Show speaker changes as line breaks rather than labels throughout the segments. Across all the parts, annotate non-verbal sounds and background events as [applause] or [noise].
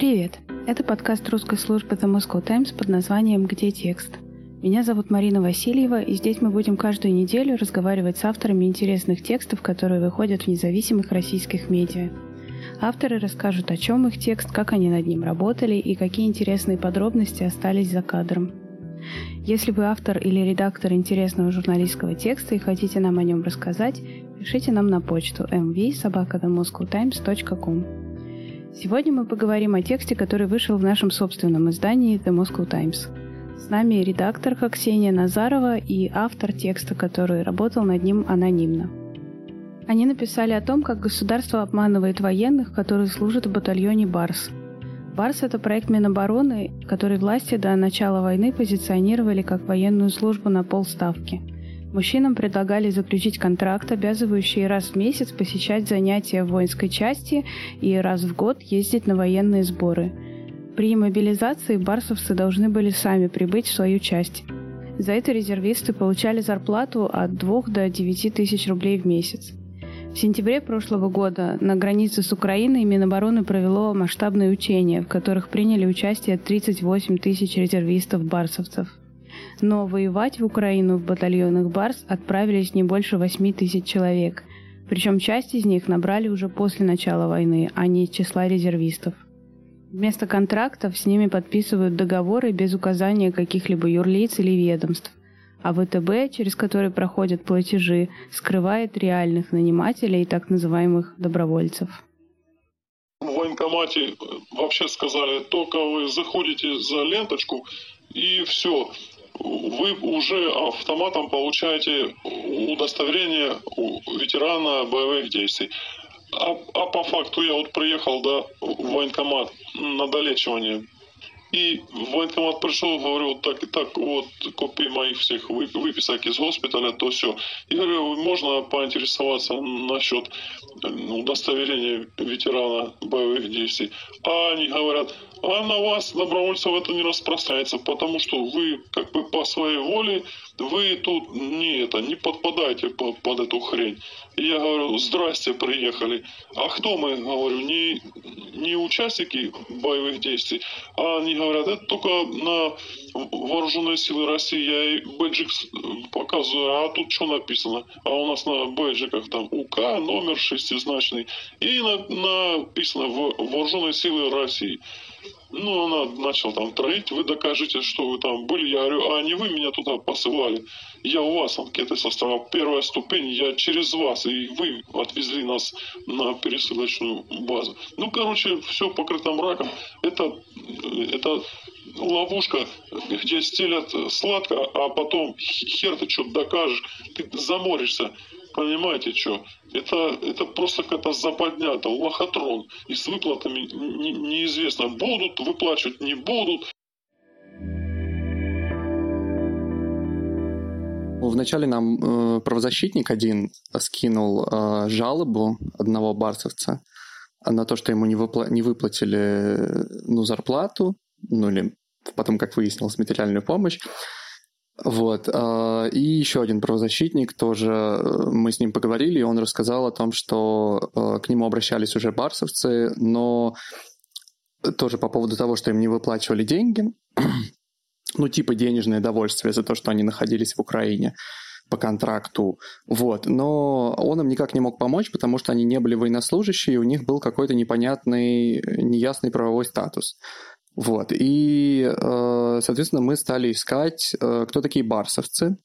Привет! Это подкаст русской службы The Moscow Times под названием «Где текст?». Меня зовут Марина Васильева, и здесь мы будем каждую неделю разговаривать с авторами интересных текстов, которые выходят в независимых российских медиа. Авторы расскажут, о чем их текст, как они над ним работали и какие интересные подробности остались за кадром. Если вы автор или редактор интересного журналистского текста и хотите нам о нем рассказать, пишите нам на почту mv.sobakadamoscowtimes.com. Сегодня мы поговорим о тексте, который вышел в нашем собственном издании The Moscow Times. С нами редакторка Ксения Назарова и автор текста, который работал над ним анонимно. Они написали о том, как государство обманывает военных, которые служат в батальоне «Барс», Барс – это проект Минобороны, который власти до начала войны позиционировали как военную службу на полставки. Мужчинам предлагали заключить контракт, обязывающий раз в месяц посещать занятия в воинской части и раз в год ездить на военные сборы. При мобилизации барсовцы должны были сами прибыть в свою часть. За это резервисты получали зарплату от 2 до 9 тысяч рублей в месяц. В сентябре прошлого года на границе с Украиной Минобороны провело масштабные учения, в которых приняли участие 38 тысяч резервистов-барсовцев. Но воевать в Украину в батальонах «Барс» отправились не больше 8 тысяч человек, причем часть из них набрали уже после начала войны, а не из числа резервистов. Вместо контрактов с ними подписывают договоры без указания каких-либо юрлиц или ведомств а ВТБ, через который проходят платежи, скрывает реальных нанимателей, так называемых добровольцев.
В военкомате вообще сказали, только вы заходите за ленточку и все, вы уже автоматом получаете удостоверение ветерана боевых действий. А, а по факту я вот приехал да, в военкомат на долечивание и в военкомат пришел, говорю, вот так и так, вот копии моих всех выписок из госпиталя, то все. И говорю, можно поинтересоваться насчет удостоверения ветерана боевых действий. А они говорят, а на вас, добровольцев, это не распространяется, потому что вы как бы по своей воле, вы тут не это, не подпадаете под, под эту хрень. И я говорю, здрасте, приехали. А кто мы, говорю, не, не участники боевых действий, а они говорят, это только на вооруженные силы России. Я и бэджик показываю, а тут что написано? А у нас на бэджиках там УК, номер шестизначный. И на, написано вооруженные силы России. Ну, она начала там троить, вы докажете, что вы там были. Я говорю, а не вы меня туда посылали. Я у вас анкеты составлял. Первая ступень, я через вас, и вы отвезли нас на пересылочную базу. Ну, короче, все покрыто мраком. Это, это ловушка, где стелят сладко, а потом хер ты что-то докажешь, ты заморишься. Понимаете, что? Это, это просто какая-то западня, это лохотрон. И с выплатами не, неизвестно, будут выплачивать, не будут.
Вначале нам э, правозащитник один скинул э, жалобу одного барсовца на то, что ему не, выпла- не выплатили ну, зарплату, ну или потом, как выяснилось, материальную помощь. Вот. А, и еще один правозащитник, тоже э, мы с ним поговорили, и он рассказал о том, что э, к нему обращались уже барсовцы, но тоже по поводу того, что им не выплачивали деньги, [clears throat] ну, типа денежное довольствие за то, что они находились в Украине по контракту, вот, но он им никак не мог помочь, потому что они не были военнослужащие, и у них был какой-то непонятный, неясный правовой статус. Вот. И, э, соответственно, мы стали искать, э, кто такие барсовцы.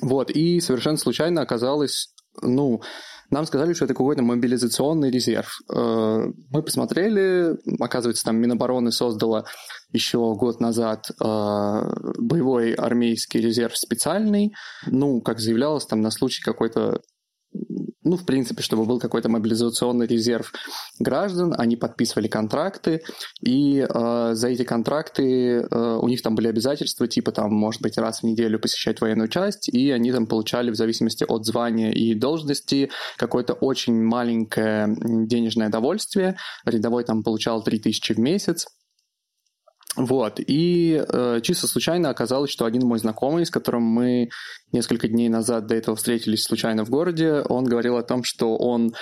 Вот. И совершенно случайно оказалось, ну, нам сказали, что это какой-то мобилизационный резерв. Э, мы посмотрели, оказывается, там Минобороны создала еще год назад боевой армейский резерв специальный. Ну, как заявлялось, там на случай какой-то ну, в принципе, чтобы был какой-то мобилизационный резерв граждан, они подписывали контракты, и э, за эти контракты э, у них там были обязательства, типа там, может быть, раз в неделю посещать военную часть, и они там получали в зависимости от звания и должности какое-то очень маленькое денежное довольствие. Рядовой там получал 3000 в месяц, вот, и э, чисто случайно оказалось, что один мой знакомый, с которым мы несколько дней назад до этого встретились случайно в городе, он говорил о том, что он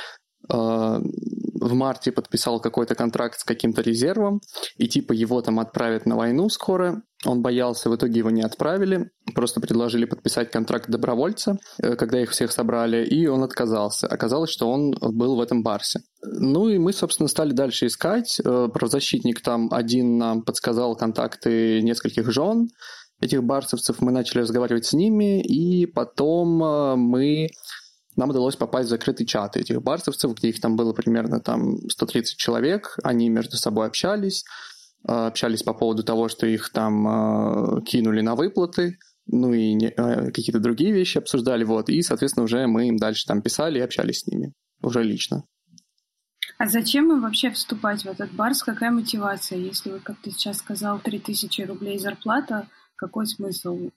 в марте подписал какой-то контракт с каким-то резервом, и типа его там отправят на войну скоро. Он боялся, в итоге его не отправили, просто предложили подписать контракт добровольца, э, когда их всех собрали, и он отказался. Оказалось, что он был в этом барсе. Ну и мы, собственно, стали дальше искать. Э, правозащитник там один нам подсказал контакты нескольких жен этих барсовцев. Мы начали разговаривать с ними, и потом э, мы нам удалось попасть в закрытый чат этих барсовцев, где их там было примерно там 130 человек, они между собой общались, э, общались по поводу того, что их там э, кинули на выплаты, ну и э, какие-то другие вещи обсуждали, вот, и, соответственно, уже мы им дальше там писали и общались с ними, уже лично.
А зачем им вообще вступать в этот барс? Какая мотивация? Если вы, как ты сейчас сказал, 3000 рублей зарплата, какой смысл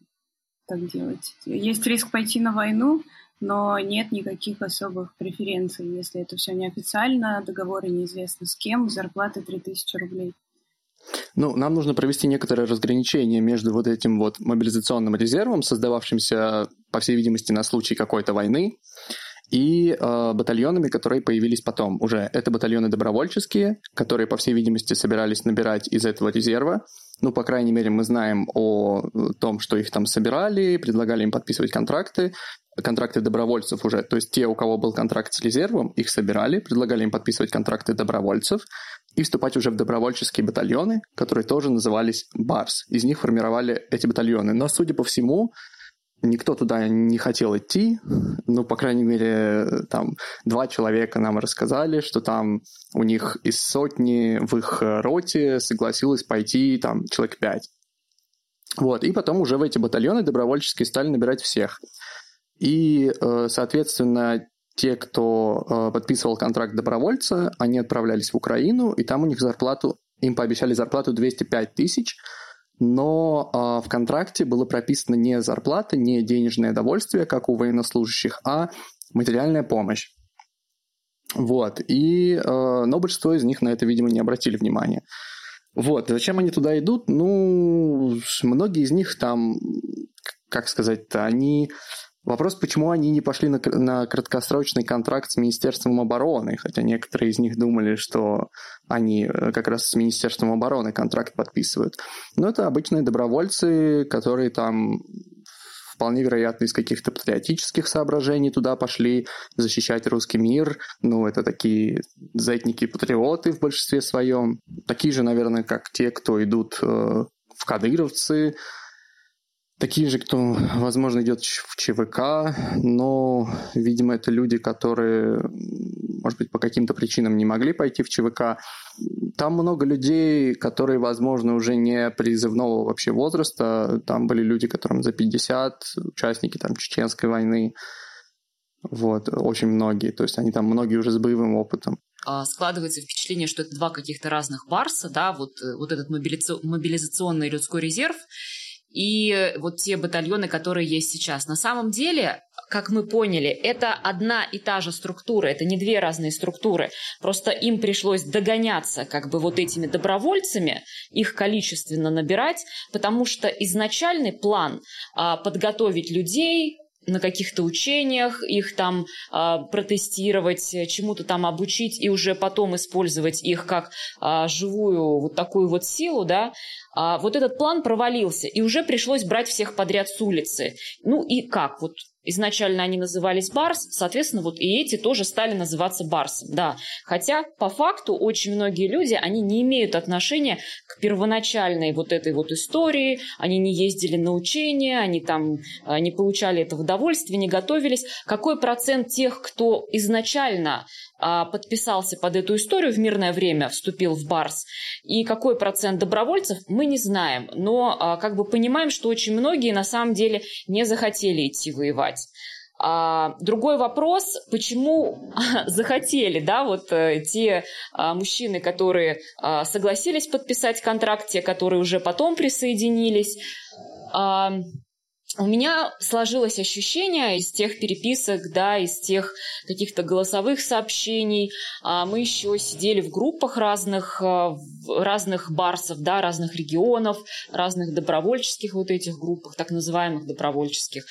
так делать? Есть риск пойти на войну, но нет никаких особых преференций, если это все неофициально, договоры неизвестно с кем, зарплата 3000 рублей.
Ну, нам нужно провести некоторое разграничение между вот этим вот мобилизационным резервом, создававшимся, по всей видимости, на случай какой-то войны, и э, батальонами, которые появились потом уже. Это батальоны добровольческие, которые, по всей видимости, собирались набирать из этого резерва. Ну, по крайней мере, мы знаем о том, что их там собирали, предлагали им подписывать контракты контракты добровольцев уже. То есть те, у кого был контракт с резервом, их собирали, предлагали им подписывать контракты добровольцев и вступать уже в добровольческие батальоны, которые тоже назывались БАРС. Из них формировали эти батальоны. Но, судя по всему, никто туда не хотел идти. Ну, по крайней мере, там два человека нам рассказали, что там у них из сотни в их роте согласилось пойти там человек пять. Вот, и потом уже в эти батальоны добровольческие стали набирать всех. И, э, соответственно, те, кто э, подписывал контракт добровольца, они отправлялись в Украину, и там у них зарплату, им пообещали зарплату 205 тысяч, но э, в контракте было прописано не зарплата, не денежное довольствие, как у военнослужащих, а материальная помощь. Вот. И, но большинство из них на это, видимо, не обратили внимания. Вот. Зачем они туда идут? Ну, многие из них там, как сказать-то, они Вопрос, почему они не пошли на, на краткосрочный контракт с Министерством обороны, хотя некоторые из них думали, что они э, как раз с Министерством обороны контракт подписывают. Но это обычные добровольцы, которые там вполне вероятно из каких-то патриотических соображений туда пошли защищать русский мир. Ну, это такие зетники-патриоты в большинстве своем. Такие же, наверное, как те, кто идут э, в кадыровцы, Такие же, кто, возможно, идет в ЧВК, но, видимо, это люди, которые, может быть, по каким-то причинам не могли пойти в ЧВК. Там много людей, которые, возможно, уже не призывного вообще возраста. Там были люди, которым за 50, участники там Чеченской войны. Вот, очень многие. То есть они там многие уже с боевым опытом
а, складывается впечатление, что это два каких-то разных барса, да, вот, э, вот этот мобилизационный людской резерв и вот те батальоны, которые есть сейчас. На самом деле, как мы поняли, это одна и та же структура, это не две разные структуры. Просто им пришлось догоняться как бы вот этими добровольцами, их количественно набирать, потому что изначальный план а, подготовить людей, на каких-то учениях, их там э, протестировать, чему-то там обучить и уже потом использовать их как э, живую вот такую вот силу, да, а, вот этот план провалился, и уже пришлось брать всех подряд с улицы. Ну и как? Вот изначально они назывались Барс, соответственно, вот и эти тоже стали называться Барсом, да. Хотя, по факту, очень многие люди, они не имеют отношения к первоначальной вот этой вот истории, они не ездили на учения, они там а, не получали этого удовольствия, не готовились. Какой процент тех, кто изначально подписался под эту историю в мирное время, вступил в Барс, и какой процент добровольцев, мы не знаем. Но а, как бы понимаем, что очень многие на самом деле не захотели идти воевать. А, другой вопрос, почему [laughs] захотели, да, вот э, те а, мужчины, которые а, согласились подписать контракт, те, которые уже потом присоединились. У меня сложилось ощущение из тех переписок, да, из тех каких-то голосовых сообщений. А мы еще сидели в группах разных, а, разных барсов, да, разных регионов, разных добровольческих вот этих группах, так называемых добровольческих.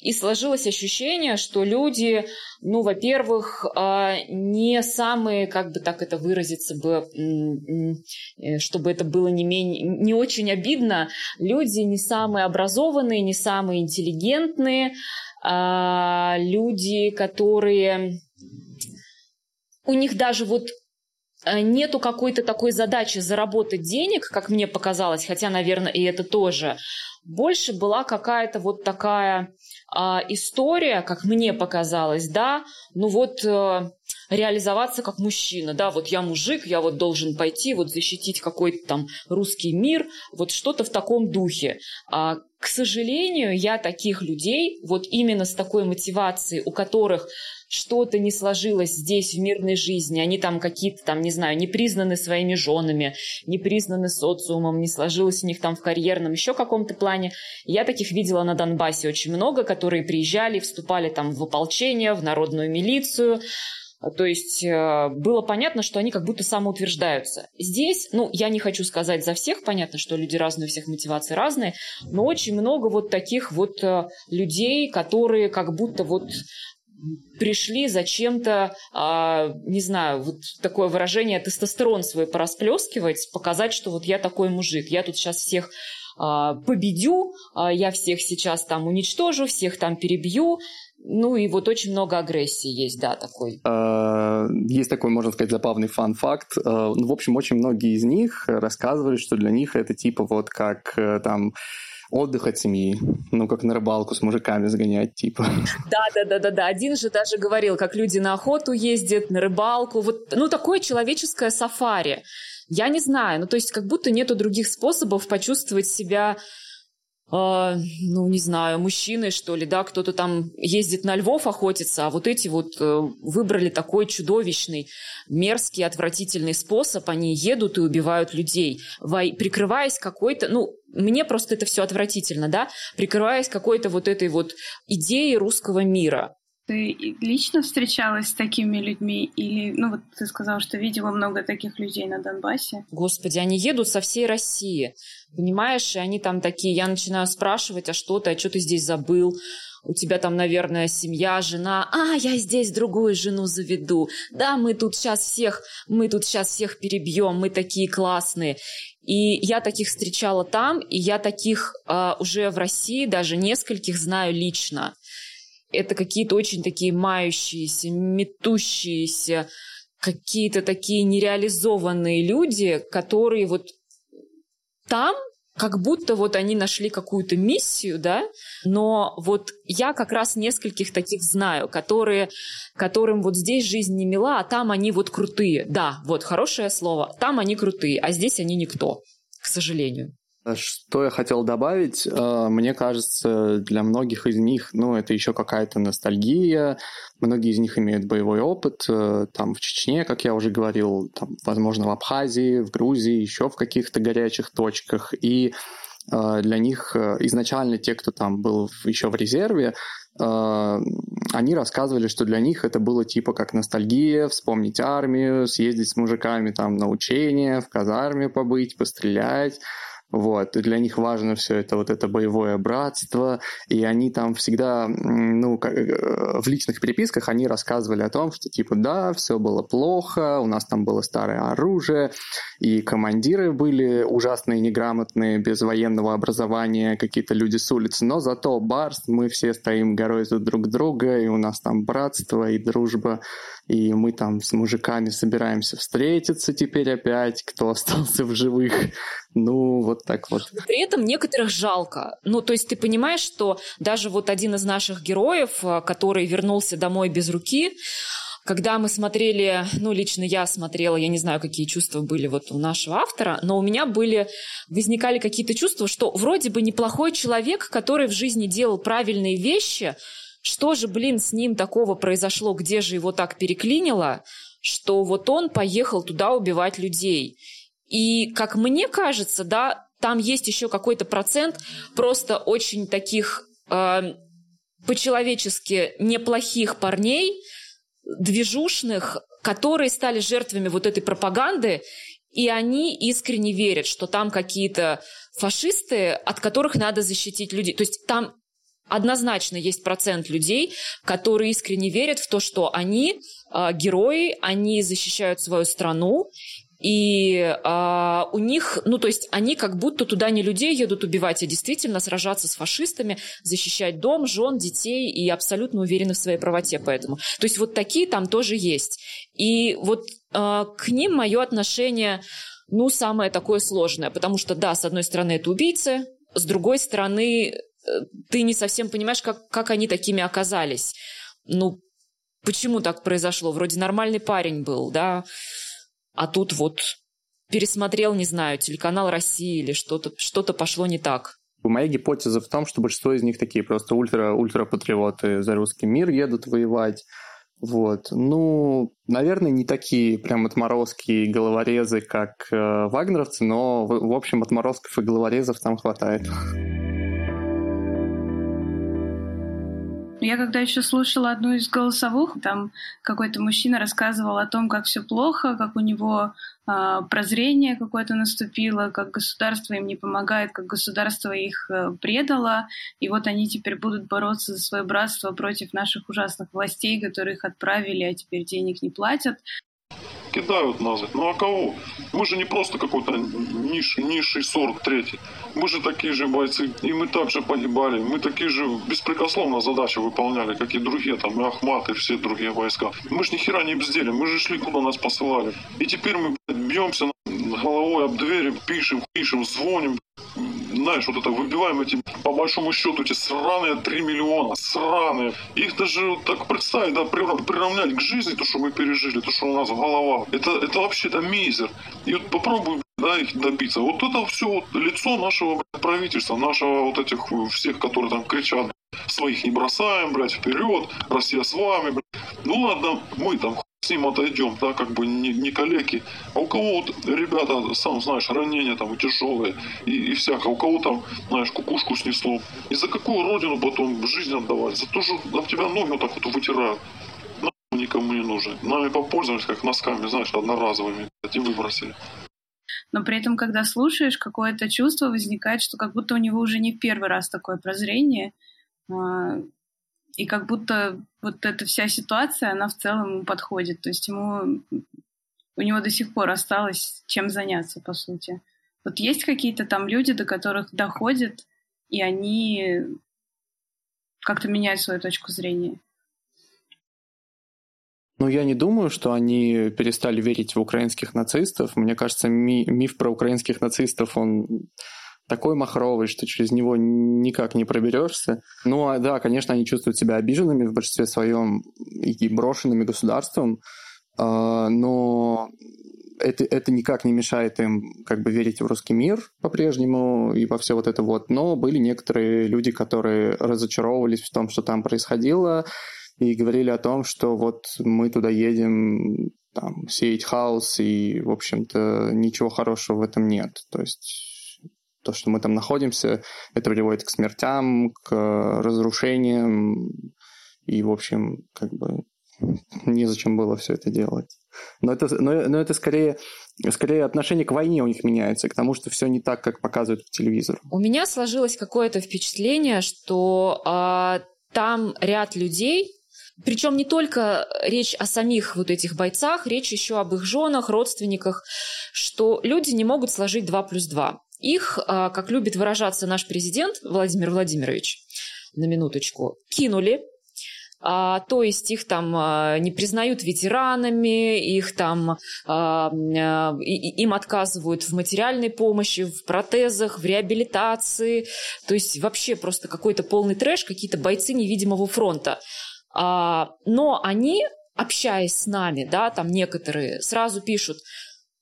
И сложилось ощущение, что люди, ну, во-первых, а, не самые, как бы так это выразиться бы, чтобы это было не, менее, не очень обидно, люди не самые образованные, не самые самые интеллигентные, а, люди, которые... У них даже вот а, нету какой-то такой задачи заработать денег, как мне показалось, хотя, наверное, и это тоже. Больше была какая-то вот такая история, как мне показалось, да, ну вот а, реализоваться как мужчина, да, вот я мужик, я вот должен пойти вот защитить какой-то там русский мир, вот что-то в таком духе. А, к сожалению, я таких людей, вот именно с такой мотивацией, у которых что-то не сложилось здесь в мирной жизни, они там какие-то там, не знаю, не признаны своими женами, не признаны социумом, не сложилось у них там в карьерном еще каком-то плане. Я таких видела на Донбассе очень много, которые приезжали, вступали там в ополчение, в народную милицию, то есть э, было понятно, что они как будто самоутверждаются. Здесь, ну, я не хочу сказать за всех, понятно, что люди разные, у всех мотивации разные, но очень много вот таких вот э, людей, которые как будто вот пришли зачем-то, а, не знаю, вот такое выражение тестостерон свой порасплескивать, показать, что вот я такой мужик, я тут сейчас всех а, победю, а, я всех сейчас там уничтожу, всех там перебью. Ну и вот очень много агрессии есть, да, такой.
А, есть такой, можно сказать, забавный фан-факт. Ну, в общем, очень многие из них рассказывали, что для них это типа вот как э, там отдых от семьи, ну, как на рыбалку с мужиками сгонять, типа.
Да, да, да, да, да. Один же даже говорил, как люди на охоту ездят, на рыбалку. Вот, ну, такое человеческое сафари. Я не знаю, ну, то есть как будто нету других способов почувствовать себя Uh, ну, не знаю, мужчины, что ли, да, кто-то там ездит на львов охотиться, а вот эти вот uh, выбрали такой чудовищный, мерзкий, отвратительный способ, они едут и убивают людей, прикрываясь какой-то, ну, мне просто это все отвратительно, да, прикрываясь какой-то вот этой вот идеей русского мира.
Ты лично встречалась с такими людьми? Или, ну вот ты сказала, что видела много таких людей на Донбассе?
Господи, они едут со всей России, понимаешь? И они там такие, я начинаю спрашивать, а что ты, а что ты здесь забыл? у тебя там, наверное, семья, жена, а, я здесь другую жену заведу, да, мы тут сейчас всех, мы тут сейчас всех перебьем, мы такие классные. И я таких встречала там, и я таких э, уже в России даже нескольких знаю лично это какие-то очень такие мающиеся, метущиеся, какие-то такие нереализованные люди, которые вот там как будто вот они нашли какую-то миссию, да, но вот я как раз нескольких таких знаю, которые, которым вот здесь жизнь не мила, а там они вот крутые. Да, вот хорошее слово, там они крутые, а здесь они никто, к сожалению.
Что я хотел добавить, э, мне кажется, для многих из них, ну, это еще какая-то ностальгия, многие из них имеют боевой опыт, э, там, в Чечне, как я уже говорил, там, возможно, в Абхазии, в Грузии, еще в каких-то горячих точках, и э, для них изначально те, кто там был еще в резерве, они рассказывали, что для них это было типа как ностальгия, вспомнить армию, съездить с мужиками там на учения, в казарме побыть, пострелять, вот, и для них важно все это, вот это боевое братство, и они там всегда, ну, э, в личных переписках они рассказывали о том, что типа, да, все было плохо, у нас там было старое оружие, и командиры были ужасные, неграмотные, без военного образования, какие-то люди с улицы, но зато барс, мы все стоим горой за друг друга, и у нас там братство и дружба, и мы там с мужиками собираемся встретиться теперь опять, кто остался в живых. Ну, вот так вот.
При этом некоторых жалко. Ну, то есть ты понимаешь, что даже вот один из наших героев, э, который вернулся домой без руки, когда мы смотрели, ну, лично я смотрела, я не знаю, какие чувства были вот у нашего автора, но у меня были, возникали какие-то чувства, что вроде бы неплохой человек, который в жизни делал правильные вещи, что же, блин, с ним такого произошло, где же его так переклинило, что вот он поехал туда убивать людей. И, как мне кажется, да, там есть еще какой-то процент просто очень таких э, по-человечески неплохих парней, движушных, которые стали жертвами вот этой пропаганды, и они искренне верят, что там какие-то фашисты, от которых надо защитить людей. То есть там однозначно есть процент людей, которые искренне верят в то, что они э, герои, они защищают свою страну, и а, у них, ну то есть они как будто туда не людей едут убивать, а действительно сражаться с фашистами, защищать дом, жен, детей и абсолютно уверены в своей правоте поэтому. То есть вот такие там тоже есть. И вот а, к ним мое отношение, ну самое такое сложное, потому что да, с одной стороны это убийцы, с другой стороны э, ты не совсем понимаешь, как, как они такими оказались. Ну, почему так произошло? Вроде нормальный парень был, да, а тут вот пересмотрел, не знаю, телеканал России или что-то что пошло не так.
Моя гипотеза в том, что большинство из них такие просто ультра-ультра-патриоты за русский мир едут воевать. Вот. Ну, наверное, не такие прям отморозки головорезы, как э, вагнеровцы, но, в, в общем, отморозков и головорезов там хватает.
Я когда еще слушала одну из голосовых, там какой-то мужчина рассказывал о том, как все плохо, как у него э, прозрение какое-то наступило, как государство им не помогает, как государство их э, предало, и вот они теперь будут бороться за свое братство против наших ужасных властей, которые их отправили, а теперь денег не платят
кидают нас. Ну а кого? Мы же не просто какой-то ниш, низший сорт третий. Мы же такие же бойцы, и мы также погибали. Мы такие же беспрекословно задачи выполняли, как и другие, там, и Ахмат, и все другие войска. Мы же ни хера не безделим, мы же шли, куда нас посылали. И теперь мы блядь, бьемся головой об двери, пишем, пишем, звоним, знаешь, вот это выбиваем эти, по большому счету, эти сраные 3 миллиона, сраные. Их даже так представить, да, приравнять к жизни, то, что мы пережили, то, что у нас в головах. Это, это вообще, это мизер. И вот попробуй да, их добиться. Вот это все вот лицо нашего правительства, нашего вот этих всех, которые там кричат, своих не бросаем, блядь, вперед, Россия с вами, блядь. Ну ладно, мы там ним отойдем, да, как бы не, не калеки. А у кого вот, ребята, сам знаешь, ранения там тяжелые и, и всякое. У кого там, знаешь, кукушку снесло. И за какую родину потом жизнь отдавать? За то, что об тебя ноги вот так вот вытирают. Нам никому не нужен. Нами попользовались как носками, знаешь, одноразовыми, и выбросили.
Но при этом, когда слушаешь, какое-то чувство возникает, что как будто у него уже не первый раз такое прозрение, а, и как будто вот эта вся ситуация, она в целом ему подходит. То есть ему у него до сих пор осталось чем заняться, по сути. Вот есть какие-то там люди, до которых доходит, и они как-то меняют свою точку зрения.
Ну, я не думаю, что они перестали верить в украинских нацистов. Мне кажется, ми- миф про украинских нацистов, он такой махровый, что через него никак не проберешься. Ну, а да, конечно, они чувствуют себя обиженными в большинстве своем и брошенными государством, а, но это, это никак не мешает им как бы верить в русский мир по-прежнему и во все вот это вот. Но были некоторые люди, которые разочаровывались в том, что там происходило, и говорили о том, что вот мы туда едем там, сеять хаос, и, в общем-то, ничего хорошего в этом нет. То есть то, что мы там находимся, это приводит к смертям, к разрушениям, и, в общем, как бы незачем было все это делать. Но это, но, но это скорее, скорее отношение к войне у них меняется, к тому, что все не так, как показывают по телевизору.
У меня сложилось какое-то впечатление, что а, там ряд людей, причем не только речь о самих вот этих бойцах, речь еще об их женах, родственниках, что люди не могут сложить 2 плюс 2. Их, а, как любит выражаться наш президент Владимир Владимирович, на минуточку, кинули, а, то есть их там а, не признают ветеранами, их там а, и, им отказывают в материальной помощи, в протезах, в реабилитации. То есть вообще просто какой-то полный трэш, какие-то бойцы невидимого фронта. А, но они, общаясь с нами, да, там некоторые сразу пишут,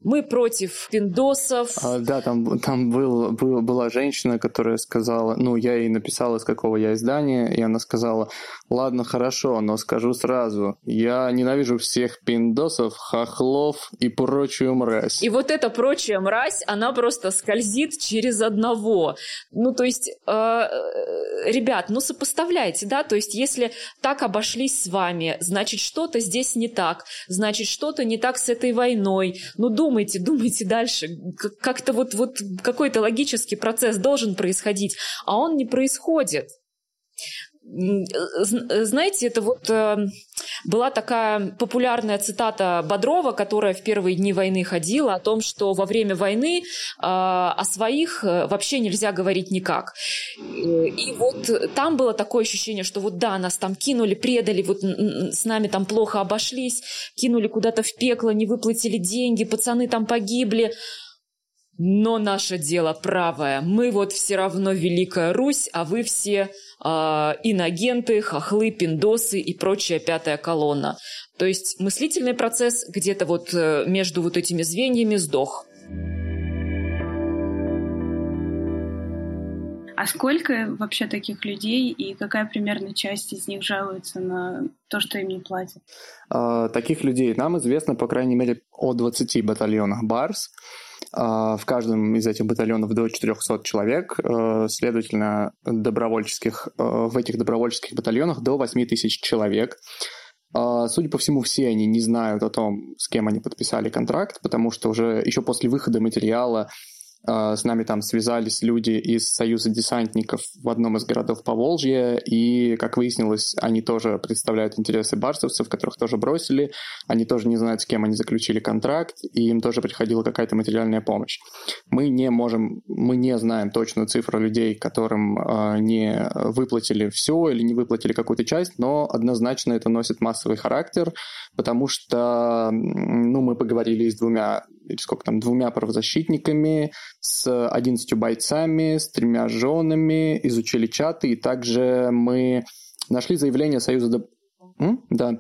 мы против пиндосов.
А, да, там, там был, был, была женщина, которая сказала, ну, я ей написал, из какого я издания, и она сказала, ладно, хорошо, но скажу сразу, я ненавижу всех пиндосов, хохлов и прочую мразь.
И вот эта прочая мразь, она просто скользит через одного. Ну, то есть, э, э ребят, ну, сопоставляйте, да, то есть, если так обошлись с вами, значит, что-то здесь не так, значит, что-то не так с этой войной. Ну, думайте, думайте дальше. Как-то вот, вот какой-то логический процесс должен происходить, а он не происходит. Знаете, это вот э, была такая популярная цитата Бодрова, которая в первые дни войны ходила о том, что во время войны э, о своих э, вообще нельзя говорить никак. И вот там было такое ощущение, что вот да, нас там кинули, предали, вот с нами там плохо обошлись, кинули куда-то в пекло, не выплатили деньги, пацаны там погибли. Но наше дело правое. Мы вот все равно Великая Русь, а вы все э, инагенты, хохлы, пиндосы и прочая пятая колонна. То есть мыслительный процесс где-то вот э, между вот этими звеньями сдох.
А сколько вообще таких людей и какая примерно часть из них жалуется на то, что им не платят?
А, таких людей нам известно, по крайней мере, о 20 батальонах БАРС. А, в каждом из этих батальонов до 400 человек, э, следовательно, добровольческих, э, в этих добровольческих батальонах до 8 тысяч человек. А, судя по всему, все они не знают о том, с кем они подписали контракт, потому что уже еще после выхода материала с нами там связались люди из Союза десантников в одном из городов Поволжья, и, как выяснилось, они тоже представляют интересы барсовцев, которых тоже бросили, они тоже не знают, с кем они заключили контракт, и им тоже приходила какая-то материальная помощь. Мы не можем, мы не знаем точную цифру людей, которым э, не выплатили все или не выплатили какую-то часть, но однозначно это носит массовый характер, потому что, ну, мы поговорили с двумя или сколько там, двумя правозащитниками, с 11 бойцами, с тремя женами, изучили чаты, и также мы нашли заявление Союза да.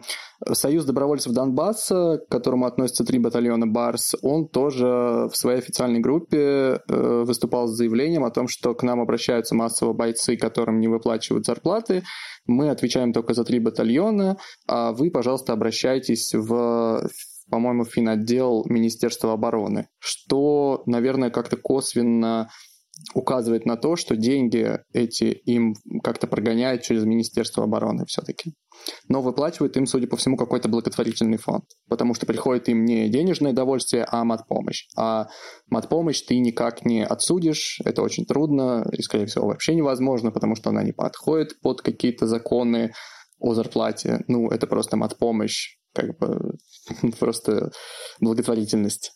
Союз добровольцев Донбасса, к которому относятся три батальона БАРС, он тоже в своей официальной группе э, выступал с заявлением о том, что к нам обращаются массово бойцы, которым не выплачивают зарплаты. Мы отвечаем только за три батальона, а вы, пожалуйста, обращайтесь в по-моему, финотдел Министерства обороны, что, наверное, как-то косвенно указывает на то, что деньги эти им как-то прогоняют через Министерство обороны все-таки. Но выплачивает им, судя по всему, какой-то благотворительный фонд, потому что приходит им не денежное удовольствие, а матпомощь. А матпомощь ты никак не отсудишь, это очень трудно и, скорее всего, вообще невозможно, потому что она не подходит под какие-то законы о зарплате. Ну, это просто матпомощь, как бы [laughs] просто благотворительность.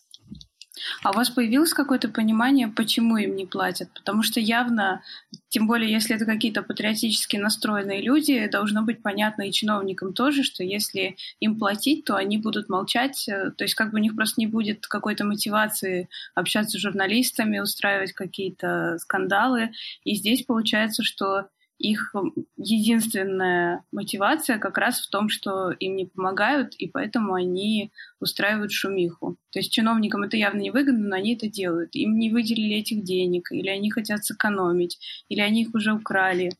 А у вас появилось какое-то понимание, почему им не платят? Потому что явно, тем более если это какие-то патриотически настроенные люди, должно быть понятно и чиновникам тоже, что если им платить, то они будут молчать, то есть как бы у них просто не будет какой-то мотивации общаться с журналистами, устраивать какие-то скандалы. И здесь получается, что их единственная мотивация как раз в том, что им не помогают, и поэтому они устраивают шумиху. То есть чиновникам это явно не выгодно, но они это делают. Им не выделили этих денег, или они хотят сэкономить, или они их уже украли.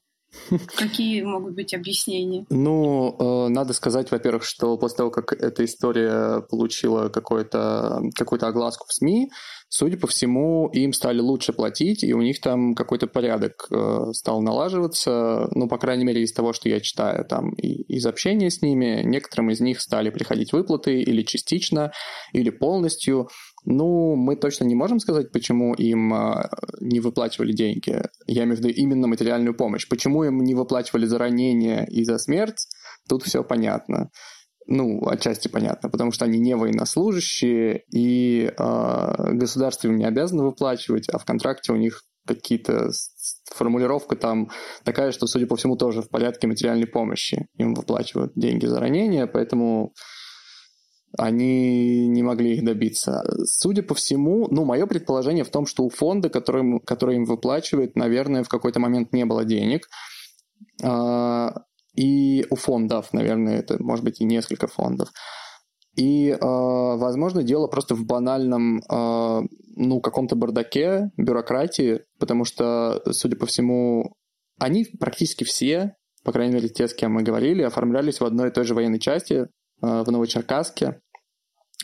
Какие могут быть объяснения?
Ну, э, надо сказать, во-первых, что после того, как эта история получила какую-то какую огласку в СМИ, судя по всему, им стали лучше платить, и у них там какой-то порядок э, стал налаживаться, ну, по крайней мере, из того, что я читаю там, из общения с ними, некоторым из них стали приходить выплаты или частично, или полностью, ну, мы точно не можем сказать, почему им э, не выплачивали деньги. Я имею в виду именно материальную помощь. Почему им не выплачивали за ранение и за смерть, тут все понятно ну, отчасти понятно, потому что они не военнослужащие, и э, государство им не обязано выплачивать, а в контракте у них какие-то формулировка там такая, что, судя по всему, тоже в порядке материальной помощи им выплачивают деньги за ранение, поэтому они не могли их добиться. Судя по всему, ну, мое предположение в том, что у фонда, который, который им выплачивает, наверное, в какой-то момент не было денег. А, и у фондов, наверное, это может быть и несколько фондов. И, возможно, дело просто в банальном, ну, каком-то бардаке, бюрократии, потому что, судя по всему, они практически все, по крайней мере, те, с кем мы говорили, оформлялись в одной и той же военной части в Новочеркасске.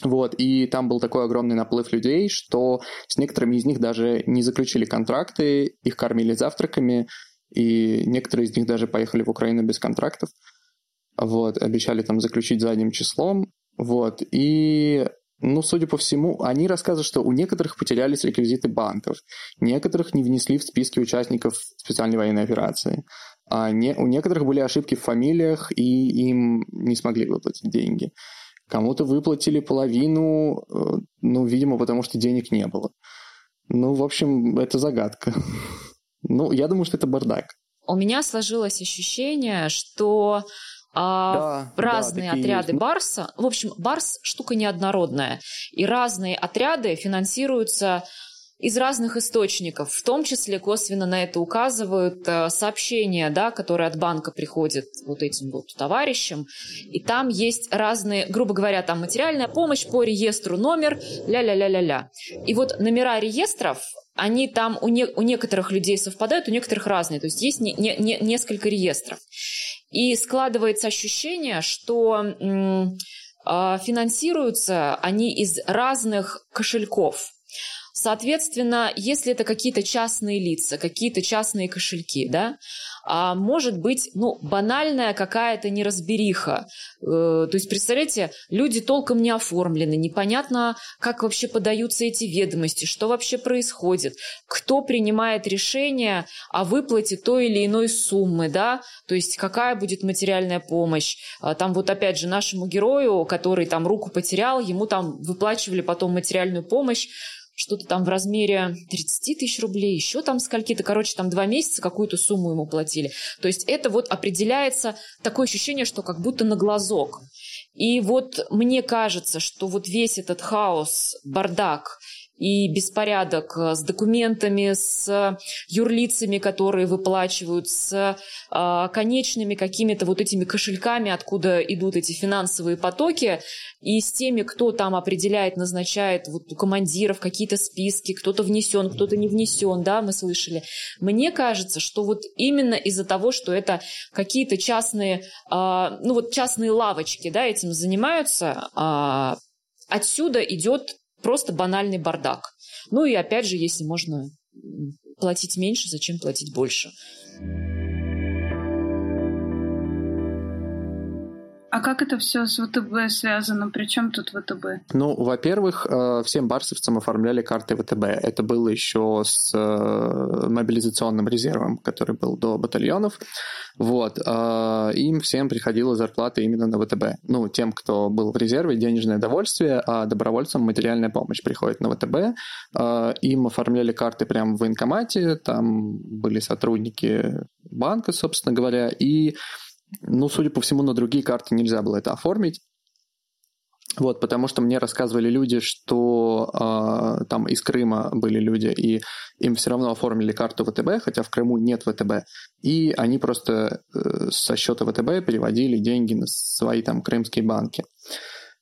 Вот, и там был такой огромный наплыв людей, что с некоторыми из них даже не заключили контракты, их кормили завтраками, и некоторые из них даже поехали в Украину без контрактов. Вот, обещали там заключить задним числом. Вот, и, ну, судя по всему, они рассказывают, что у некоторых потерялись реквизиты банков, некоторых не внесли в списки участников специальной военной операции, а не, у некоторых были ошибки в фамилиях, и им не смогли выплатить деньги. Кому-то выплатили половину, э, ну, видимо, потому что денег не было. Ну, в общем, это загадка. [laughs] Ну, я думаю, что это бардак.
У меня сложилось ощущение, что а, да, разные да, отряды есть. Барса, в общем, Барс штука неоднородная, и разные отряды финансируются из разных источников, в том числе косвенно на это указывают э, сообщения, да, которые от банка приходят вот этим вот товарищам, и там есть разные, грубо говоря, там материальная помощь по реестру номер, ля-ля-ля-ля-ля. И вот номера реестров, они там у, не, у некоторых людей совпадают, у некоторых разные, то есть есть не, не, не, несколько реестров. И складывается ощущение, что э, финансируются они из разных кошельков. Соответственно, если это какие-то частные лица, какие-то частные кошельки, да, а может быть, ну, банальная какая-то неразбериха. Э, то есть, представляете, люди толком не оформлены, непонятно, как вообще подаются эти ведомости, что вообще происходит, кто принимает решение о выплате той или иной суммы, да, то есть какая будет материальная помощь. А там вот опять же нашему герою, который там руку потерял, ему там выплачивали потом материальную помощь, что-то там в размере 30 тысяч рублей, еще там скольки-то, короче, там два месяца какую-то сумму ему платили. То есть это вот определяется такое ощущение, что как будто на глазок. И вот мне кажется, что вот весь этот хаос, бардак и беспорядок э, с документами, с юрлицами, которые выплачивают, с э, конечными какими-то вот этими кошельками, откуда идут эти финансовые потоки, и с теми, кто там определяет, назначает вот у командиров какие-то списки, кто-то внесен, кто-то не внесен, да, мы слышали. Мне кажется, что вот именно из-за того, что это какие-то частные, э, ну вот частные лавочки, да, этим занимаются, э, отсюда идет просто банальный бардак. Ну и опять же, если можно платить меньше, зачем платить больше?
А как это все с ВТБ связано? Причем тут ВТБ?
Ну, во-первых, э, всем барсовцам оформляли карты ВТБ. Это было еще с э, мобилизационным резервом, который был до батальонов. Вот. Э, им всем приходила зарплата именно на ВТБ. Ну, тем, кто был в резерве, денежное довольствие, а добровольцам материальная помощь приходит на ВТБ. Им оформляли карты прямо в военкомате, там были сотрудники банка, собственно говоря, и ну, судя по всему, на другие карты нельзя было это оформить. Вот, потому что мне рассказывали люди, что э, там из Крыма были люди, и им все равно оформили карту ВТБ, хотя в Крыму нет ВТБ. И они просто э, со счета ВТБ переводили деньги на свои там крымские банки.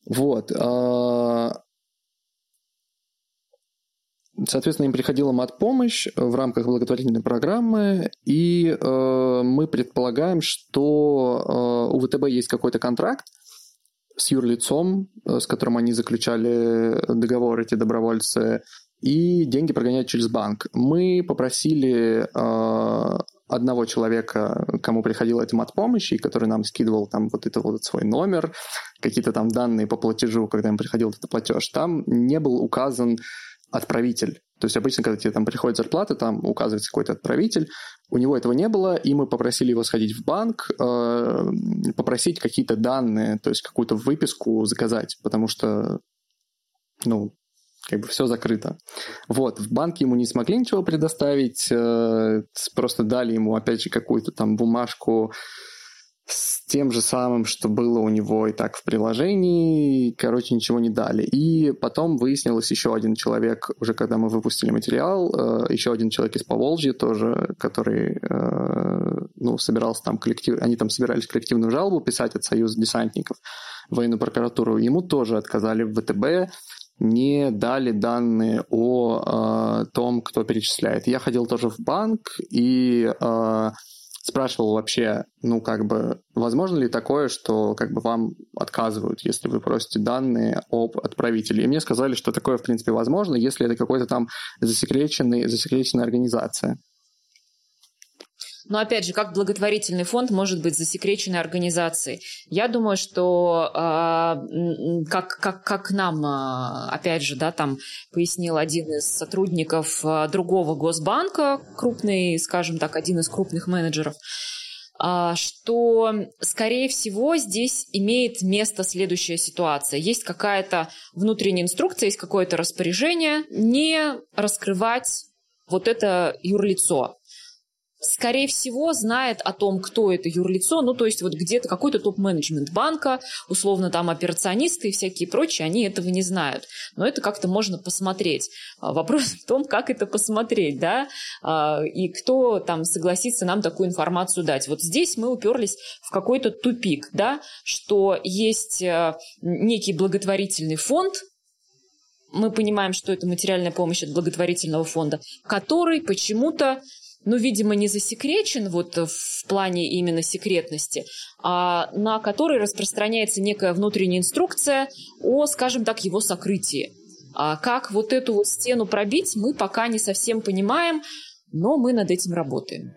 Вот. Э, Соответственно, им приходила мат-помощь в рамках благотворительной программы, и э, мы предполагаем, что э, у ВТБ есть какой-то контракт с юрлицом, э, с которым они заключали договор, эти добровольцы, и деньги прогоняют через банк. Мы попросили э, одного человека, кому приходила эта мат-помощь, и который нам скидывал там вот это вот свой номер, какие-то там данные по платежу, когда им приходил этот платеж, там не был указан отправитель. То есть обычно, когда тебе там приходит зарплата, там указывается какой-то отправитель. У него этого не было, и мы попросили его сходить в банк, э, попросить какие-то данные, то есть какую-то выписку заказать, потому что, ну, как бы все закрыто. Вот, в банке ему не смогли ничего предоставить, э, просто дали ему, опять же, какую-то там бумажку, с тем же самым, что было у него и так в приложении, короче, ничего не дали. И потом выяснилось еще один человек, уже когда мы выпустили материал, э, еще один человек из Поволжья тоже, который, э, ну, собирался там коллектив, они там собирались коллективную жалобу писать от Союза десантников. военную прокуратуру, ему тоже отказали в ВТБ, не дали данные о э, том, кто перечисляет. Я ходил тоже в банк и спрашивал вообще, ну, как бы, возможно ли такое, что как бы вам отказывают, если вы просите данные об отправителе. И мне сказали, что такое, в принципе, возможно, если это какой-то там засекреченный, засекреченная организация.
Но опять же, как благотворительный фонд может быть засекреченной организацией? Я думаю, что э, как, как, как нам, э, опять же, да, там пояснил один из сотрудников э, другого госбанка, крупный, скажем так, один из крупных менеджеров, что, скорее всего, здесь имеет место следующая ситуация. Есть какая-то внутренняя инструкция, есть какое-то распоряжение не раскрывать вот это юрлицо скорее всего, знает о том, кто это юрлицо, ну, то есть вот где-то какой-то топ-менеджмент банка, условно там операционисты и всякие прочие, они этого не знают. Но это как-то можно посмотреть. А, вопрос в том, как это посмотреть, да, а, и кто там согласится нам такую информацию дать. Вот здесь мы уперлись в какой-то тупик, да, что есть э, некий благотворительный фонд, мы понимаем, что это материальная помощь от благотворительного фонда, который почему-то ну, видимо, не засекречен вот в плане именно секретности, а на который распространяется некая внутренняя инструкция о, скажем так, его сокрытии. А как вот эту вот стену пробить, мы пока не совсем понимаем, но мы над этим работаем.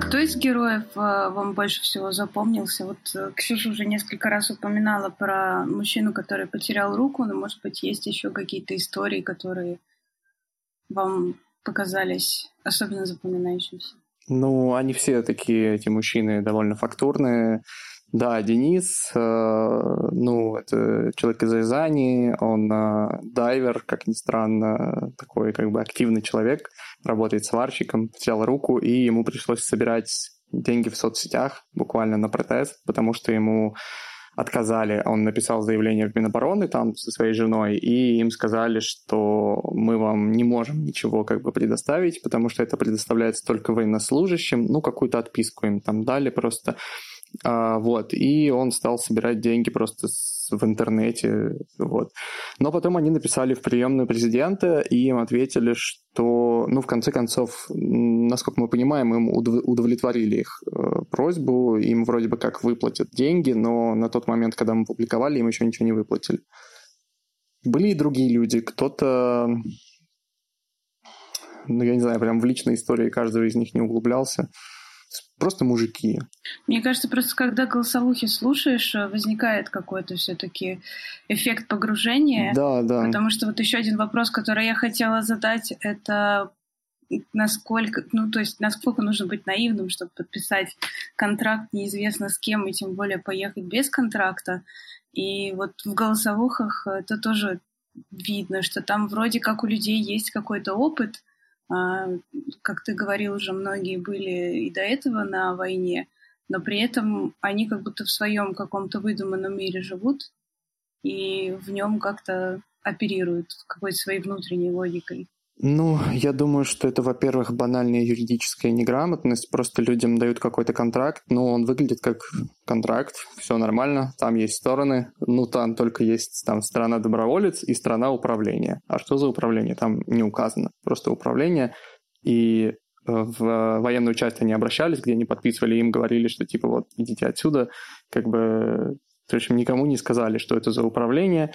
Кто из героев э, вам больше всего запомнился? Вот э, Ксюша уже несколько раз упоминала про мужчину, который потерял руку, но, может быть, есть еще какие-то истории, которые вам показались особенно запоминающимися?
Ну, они все такие, эти мужчины, довольно фактурные. Да, Денис, э, ну, это человек из Рязани, он э, дайвер, как ни странно, такой как бы активный человек, работает сварщиком, взял руку, и ему пришлось собирать деньги в соцсетях буквально на протез, потому что ему отказали. Он написал заявление в Минобороны там со своей женой, и им сказали, что мы вам не можем ничего как бы предоставить, потому что это предоставляется только военнослужащим. Ну, какую-то отписку им там дали просто. А, вот, и он стал собирать деньги просто с, в интернете, вот. Но потом они написали в приемную президента, и им ответили, что, ну, в конце концов, насколько мы понимаем, им удовлетворили их э, просьбу, им вроде бы как выплатят деньги, но на тот момент, когда мы публиковали, им еще ничего не выплатили. Были и другие люди, кто-то, ну, я не знаю, прям в личной истории каждого из них не углублялся, просто мужики.
Мне кажется, просто когда голосовухи слушаешь, э, возникает какой-то все-таки эффект погружения.
Да, да.
Потому что вот еще один вопрос, который я хотела задать, это насколько, ну, то есть, насколько нужно быть наивным, чтобы подписать контракт неизвестно с кем, и тем более поехать без контракта. И вот в голосовухах это тоже видно, что там вроде как у людей есть какой-то опыт, как ты говорил, уже многие были и до этого на войне, но при этом они как будто в своем каком-то выдуманном мире живут и в нем как-то оперируют какой-то своей внутренней логикой.
Ну, я думаю, что это, во-первых, банальная юридическая неграмотность. Просто людям дают какой-то контракт, но он выглядит как контракт, все нормально, там есть стороны. Ну, там только есть там страна доброволец и страна управления. А что за управление? Там не указано. Просто управление. И э, в военную часть они обращались, где они подписывали, им говорили, что типа вот идите отсюда, как бы, в общем, никому не сказали, что это за управление.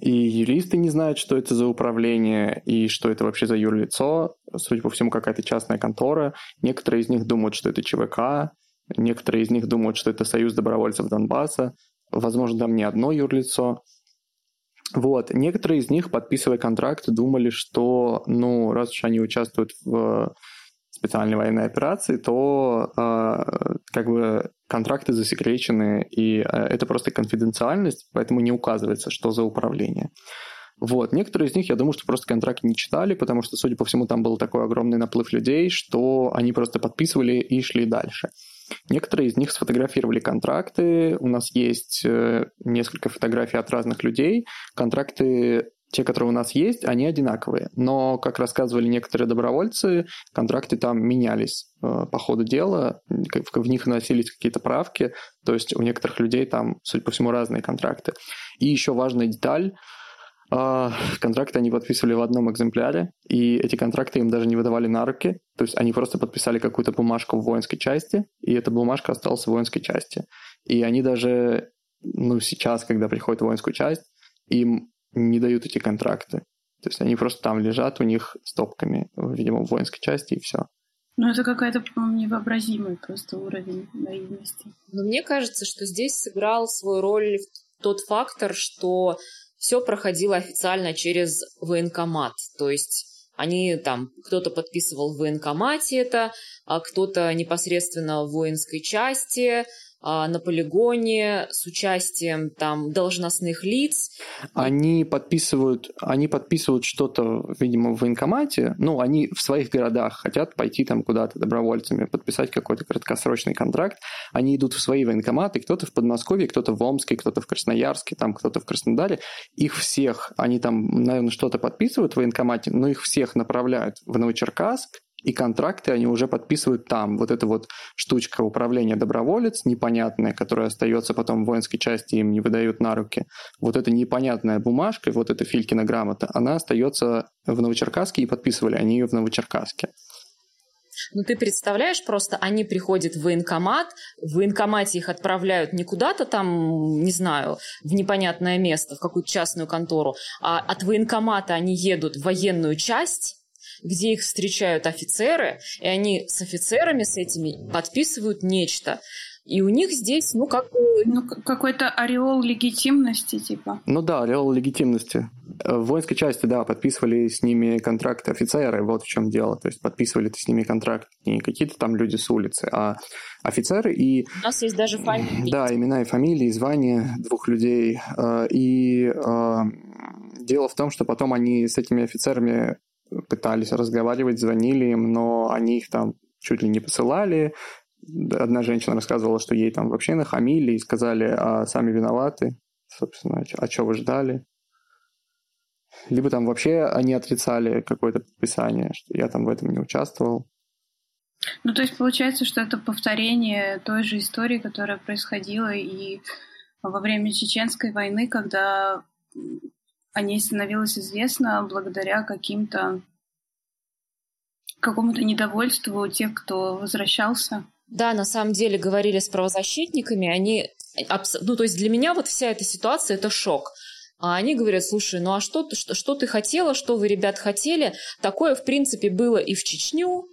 И юристы не знают, что это за управление и что это вообще за юрлицо. Судя по всему, какая-то частная контора. Некоторые из них думают, что это ЧВК. Некоторые из них думают, что это Союз добровольцев Донбасса. Возможно, там не одно юрлицо. Вот. Некоторые из них, подписывая контракт, думали, что, ну, раз уж они участвуют в специальной военной операции, то э, как бы контракты засекречены, и э, это просто конфиденциальность, поэтому не указывается, что за управление. Вот. Некоторые из них, я думаю, что просто контракт не читали, потому что, судя по всему, там был такой огромный наплыв людей, что они просто подписывали и шли дальше. Некоторые из них сфотографировали контракты. У нас есть э, несколько фотографий от разных людей. Контракты те, которые у нас есть, они одинаковые. Но, как рассказывали некоторые добровольцы, контракты там менялись э, по ходу дела, в них вносились какие-то правки, то есть у некоторых людей там, судя по всему, разные контракты. И еще важная деталь, э, контракты они подписывали в одном экземпляре, и эти контракты им даже не выдавали на руки, то есть они просто подписали какую-то бумажку в воинской части, и эта бумажка осталась в воинской части. И они даже, ну, сейчас, когда приходят в воинскую часть, им не дают эти контракты. То есть они просто там лежат у них стопками, видимо, в воинской части, и все.
Ну, это какая-то, по-моему, невообразимый просто уровень наивности.
Но мне кажется, что здесь сыграл свою роль тот фактор, что все проходило официально через военкомат. То есть они там, кто-то подписывал в военкомате это, а кто-то непосредственно в воинской части, на полигоне с участием там должностных лиц.
Они подписывают, они подписывают что-то, видимо, в военкомате. Ну, они в своих городах хотят пойти там куда-то добровольцами, подписать какой-то краткосрочный контракт. Они идут в свои военкоматы, кто-то в Подмосковье, кто-то в Омске, кто-то в Красноярске, там кто-то в Краснодаре. Их всех, они там, наверное, что-то подписывают в военкомате, но их всех направляют в Новочеркасск, и контракты они уже подписывают там. Вот эта вот штучка управления доброволец непонятная, которая остается потом в воинской части, им не выдают на руки. Вот эта непонятная бумажка, вот эта Филькина грамота, она остается в Новочеркасске, и подписывали они ее в Новочеркасске.
Ну, ты представляешь, просто они приходят в военкомат, в военкомате их отправляют не куда-то там, не знаю, в непонятное место, в какую-то частную контору, а от военкомата они едут в военную часть, где их встречают офицеры, и они с офицерами с этими подписывают нечто. И у них здесь, ну, как
Ну, какой-то ореол легитимности, типа.
Ну да, ореол легитимности. В воинской части, да, подписывали с ними контракты офицеры, вот в чем дело. То есть подписывали с ними контракт не какие-то там люди с улицы, а офицеры и...
У нас есть даже фамилии.
Да, имена и фамилии, звания двух людей. Э, и э, дело в том, что потом они с этими офицерами пытались разговаривать, звонили им, но они их там чуть ли не посылали. Одна женщина рассказывала, что ей там вообще нахамили и сказали, а сами виноваты. Собственно, а что вы ждали? Либо там вообще они отрицали какое-то подписание, что я там в этом не участвовал.
Ну, то есть получается, что это повторение той же истории, которая происходила и во время Чеченской войны, когда о ней становилось известно благодаря каким-то какому-то недовольству тех, кто возвращался.
Да, на самом деле говорили с правозащитниками, они, ну то есть для меня вот вся эта ситуация это шок. А они говорят, слушай, ну а что что, что ты хотела, что вы, ребят, хотели? Такое, в принципе, было и в Чечню,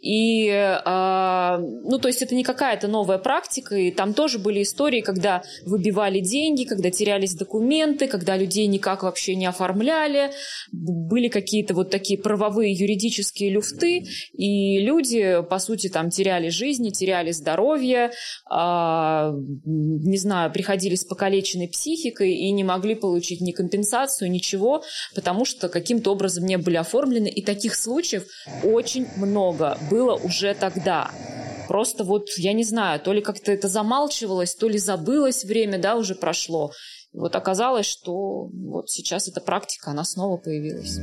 и, э, ну, то есть это не какая-то новая практика, и там тоже были истории, когда выбивали деньги, когда терялись документы, когда людей никак вообще не оформляли, были какие-то вот такие правовые юридические люфты, и люди, по сути, там теряли жизни, теряли здоровье, э, не знаю, приходили с покалеченной психикой и не могли получить ни компенсацию, ничего, потому что каким-то образом не были оформлены, и таких случаев очень много много было уже тогда. Просто вот, я не знаю, то ли как-то это замалчивалось, то ли забылось время, да, уже прошло. И вот оказалось, что вот сейчас эта практика, она снова появилась.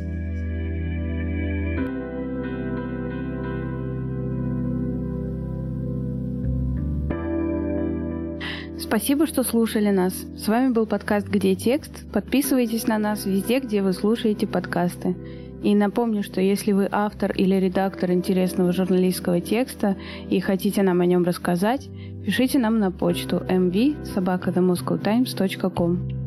Спасибо, что слушали нас. С вами был подкаст «Где текст?». Подписывайтесь на нас везде, где вы слушаете подкасты. И напомню, что если вы автор или редактор интересного журналистского текста и хотите нам о нем рассказать, пишите нам на почту mv.sobakadamoscowtimes.com.